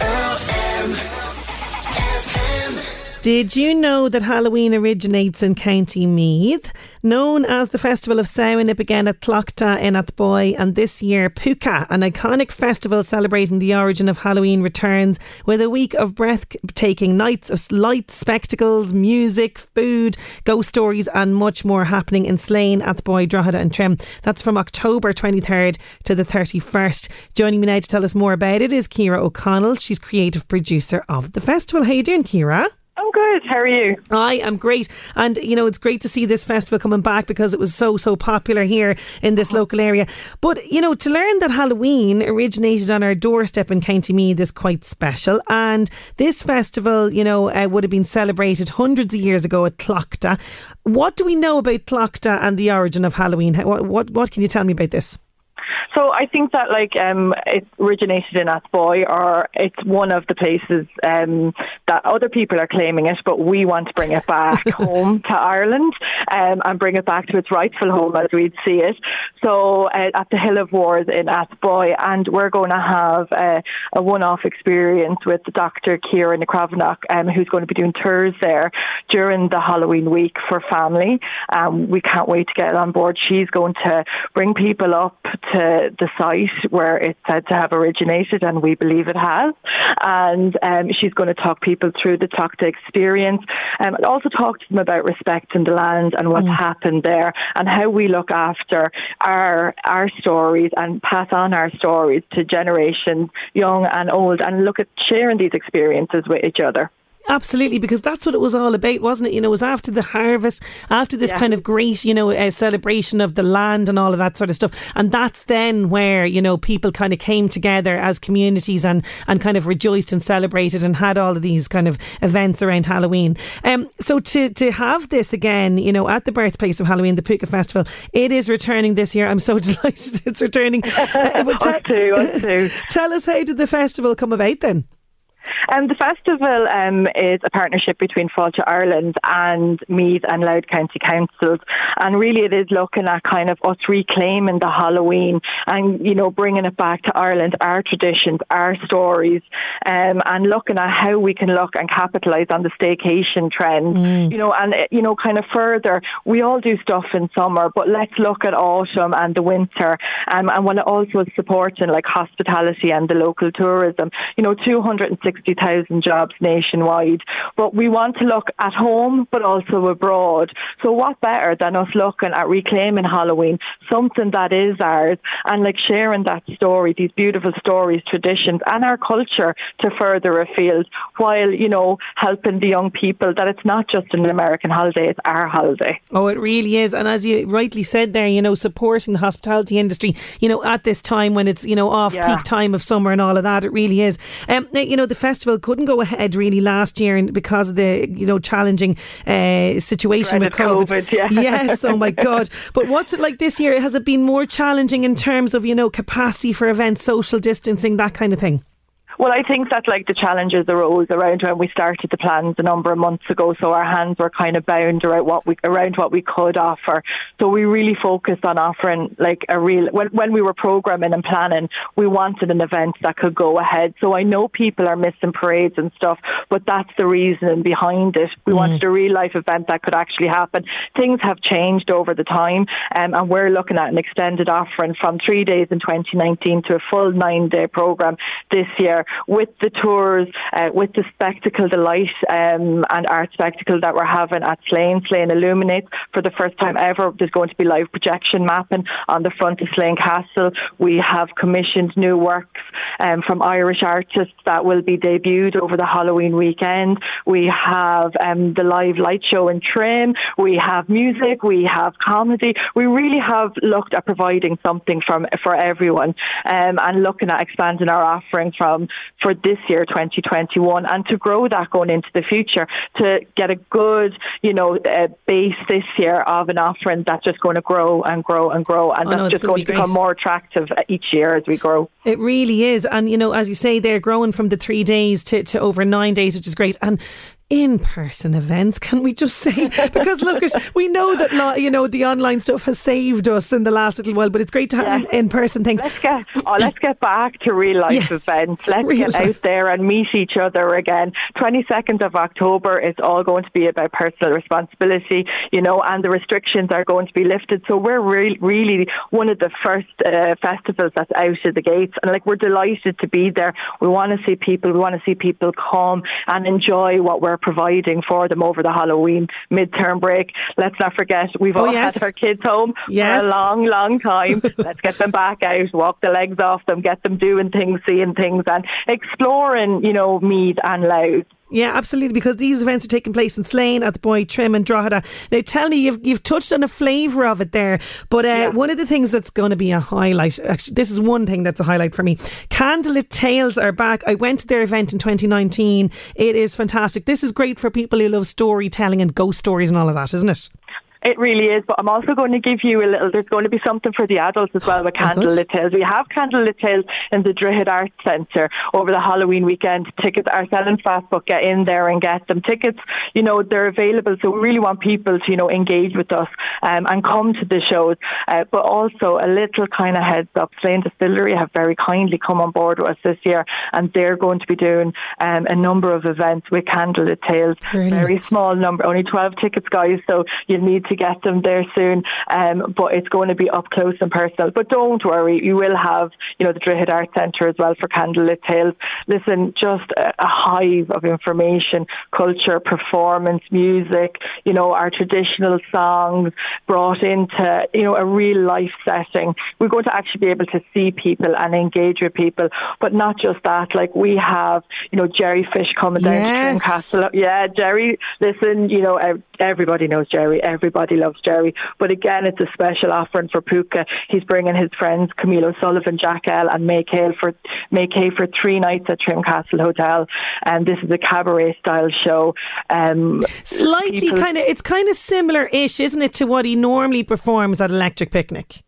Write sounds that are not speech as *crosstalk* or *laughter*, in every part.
LM. Did you know that Halloween originates in County Meath? Known as the Festival of Samhain, it began at Tlachtga in Athboy, and this year Púca, an iconic festival celebrating the origin of Halloween, returns with a week of breathtaking nights of lights, spectacles, music, food, ghost stories, and much more happening in Slane, Athboy, Drogheda, and Trim. That's from October 23rd to the 31st. Joining me now to tell us more about it is Kira O'Connell. She's creative producer of the festival. How you doing, Kira? Good. How are you? I am great. And, you know, it's great to see this festival coming back because it was so, so popular here in this local area. But, you know, to learn that Halloween originated on our doorstep in County Meath is quite special. And this festival, you know, uh, would have been celebrated hundreds of years ago at Tlachtga. What do we know about Tlachtga and the origin of Halloween? What, what, what can you tell me about this? So I think that like um, it originated in Athboy, or it's one of the places um, that other people are claiming it, but we want to bring it back *laughs* home to Ireland um, and bring it back to its rightful home as we'd see it. So uh, at the Hill of Ward in Athboy, and we're going to have a, a one-off experience with Dr. Kieran Kravnak, um, who's going to be doing tours there during the Halloween week for family. Um, we can't wait to get on board. She's going to bring people up to the site where it's said to have originated, and we believe it has. And um, she's going to talk people through the Tlachtga experience, um, and also talk to them about respecting the land and what's Mm. happened there, and how we look after our our stories and pass on our stories to generations, young and old, and look at sharing these experiences with each other. Absolutely, because that's what it was all about, wasn't it? You know, it was after the harvest, after this Yeah. kind of great, you know, uh, celebration of the land and all of that sort of stuff. And that's then where, you know, people kind of came together as communities and, and kind of rejoiced and celebrated and had all of these kind of events around Halloween. Um, so to, to have this again, you know, at the birthplace of Halloween, the Púca Festival, it is returning this year. I'm so *laughs* delighted it's returning. Uh, but Us too, us too. tell us, how did the festival come about then? Um, the festival um, is a partnership between Fáilte Ireland and Meath and Louth County Councils, and really it is looking at kind of us reclaiming the Halloween and you know bringing it back to Ireland, our traditions, our stories, um, and looking at how we can look and capitalise on the staycation trend. You know, and uh, you know, kind of further, we all do stuff in summer, but let's look at autumn and the winter, um, and what it also is supporting like hospitality and the local tourism. You know, two hundred and sixty 60,000 jobs nationwide. But we want to look at home, but also abroad. So what better than us looking at reclaiming Halloween, something that is ours, and like sharing that story, these beautiful stories, traditions, and our culture to further afield, while, you know, helping the young people that it's not just an American holiday, it's our holiday. Oh, it really is. And as you rightly said there, you know, supporting the hospitality industry, you know, at this time when it's, you know, off Yeah. peak time of summer and all of that, it really is. Um, you know, the festival couldn't go ahead really last year and because of the, you know, challenging uh, situation with COVID. COVID, *laughs* yeah. Yes, oh my God. But what's it like this year? Has it been more challenging in terms of, you know, capacity for events, social distancing, that kind of thing? Well, I think that like the challenges arose around when we started the plans a number of months ago, so our hands were kind of bound around what we around what we could offer. So we really focused on offering like a real when when we were programming and planning, we wanted an event that could go ahead. So I know people are missing parades and stuff, but that's the reason behind it. We mm. wanted a real life event that could actually happen. Things have changed over the time, um, and we're looking at an extended offering from three days in 2019 to a full nine day program this year with the tours, uh, with the spectacle, the light um, and art spectacle that we're having at Slane. Slane Illuminates for the first time ever. There's going to be live projection mapping on the front of Slane Castle. We have commissioned new works um, from Irish artists that will be debuted over the Halloween weekend. We have um, the live light show in Trim. We have music. We have comedy. We really have looked at providing something from for everyone um, and looking at expanding our offering from for this year 2021 and to grow that going into the future to get a good you know uh, base this year of an offering that's just going to grow and grow and grow and oh, that's no, just going to become more attractive each year as we grow. It really is. And, you know, as you say, they're growing from the three days to, to over nine days, which is great. And in person events, can we just say? *laughs* Because look, we know that you know the online stuff has saved us in the last little while, but it's great to have in person things. Let's get oh, let's get back to real life yes, events. Let's get life. out there and meet each other again. Twenty second of October, it's all going to be about personal responsibility, you know, and the restrictions are going to be lifted. So we're re- really one of the first uh, festivals that's out of the gates, and like we're delighted to be there. We want to see people. We want to see people come and enjoy what we're providing for them over the Halloween midterm break. Let's not forget, we've oh, all yes. had our kids home yes. for a long, long time. *laughs* Let's get them back out, walk the legs off them, get them doing things, seeing things, and exploring, you know, Meath and Louth. Yeah, absolutely, because these events are taking place in Slane, Athboy Trim, and Drogheda. Now, tell me, you've you've touched on a flavour of it there, but uh, yeah. one of the things that's going to be a highlight. Actually, this is one thing that's a highlight for me. Candlelit Tales are back. I went to their event in 2019. It is fantastic. This is great for people who love storytelling and ghost stories and all of that, isn't it? It really is, but I'm also going to give you a little. There's going to be something for the adults as well with oh, candlelit tales. We have candlelit tales in the Droichead Arts Centre over the Halloween weekend. Tickets are selling fast, but get in there and get them. Tickets, you know, they're available. So we really want people to, you know, engage with us um, and come to the shows. Uh, but also a little kind of heads up. Slane Distillery have very kindly come on board with us this year, and they're going to be doing um, a number of events with candlelit tales. Brilliant. Very small number, only 12 tickets, guys. So you need to to get them there soon. Um, but it's going to be up close and personal. But don't worry, you will have, you know, the Droichead Art Centre as well for Candlelit Tales. Listen, just a, a hive of information, culture, performance, music, you know, our traditional songs brought into, you know, a real life setting. We're going to actually be able to see people and engage with people, but not just that. Like we have, you know, Jerry Fish coming yes. down to Castle. Yeah, Jerry, listen, you know, everybody knows Jerry. Everybody everybody loves Jerry. But again, it's a special offering for Púca. He's bringing his friends Camille O'Sullivan, Jack L, and Maykay for Maykay for three nights at Trim Castle Hotel. And this is a cabaret style show. Um, Slightly kind of, it's kind of similar-ish, isn't it, to what he normally performs at Electric Picnic?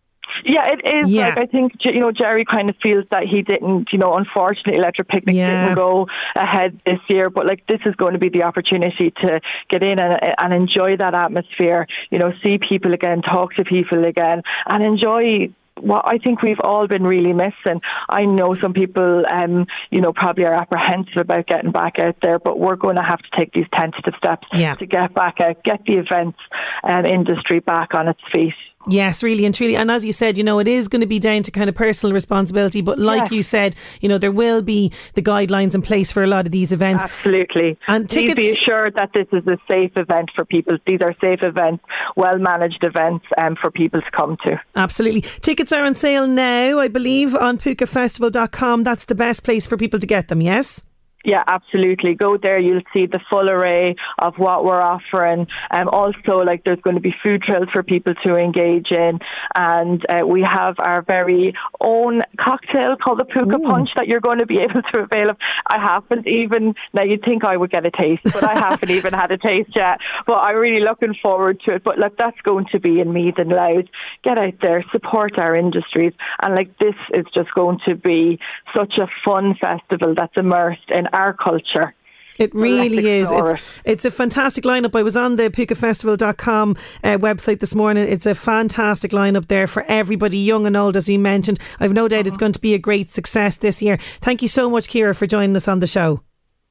Yeah, it is. Yeah. Like I think you know Jerry kind of feels that he didn't, you know, unfortunately Electric Picnic yeah. didn't go ahead this year, but like this is going to be the opportunity to get in and, and enjoy that atmosphere. You know, see people again, talk to people again, and enjoy what I think we've all been really missing. I know some people, um, you know, probably are apprehensive about getting back out there, but we're going to have to take these tentative steps yeah. to get back out, get the events um, industry back on its feet. Yes, really and truly. And as you said, you know, it is going to be down to kind of personal responsibility. But like you said, you know, there will be the guidelines in place for a lot of these events. Absolutely. And Please tickets. be assured that this is a safe event for people. These are safe events, well managed events um, for people to come to. Absolutely. Tickets are on sale now, I believe, on pukafestival.com. That's the best place for people to get them, yes? Yeah, absolutely. Go there. You'll see the full array of what we're offering. Um, also, like there's going to be food trails for people to engage in, and uh, we have our very own cocktail called the Púca Ooh. Punch that you're going to be *laughs* able to avail of. I haven't even now. You'd think I would get a taste, but I haven't even had a taste yet. But I'm really looking forward to it. But look, that's going to be in Meath and Louth. Get out there, support our industries, and like this is just going to be such a fun festival that's immersed in our culture. It really is. It's, it's a fantastic lineup. I was on the pukafestival.com uh, website this morning. It's a fantastic lineup there for everybody, young and old, as we mentioned. I've no doubt uh-huh. it's going to be a great success this year. Thank you so much, Kira, for joining us on the show.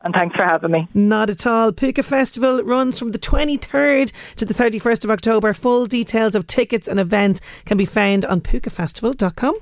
And thanks for having me. Not at all. Púca Festival runs from the 23rd to the 31st of October. Full details of tickets and events can be found on pukafestival.com.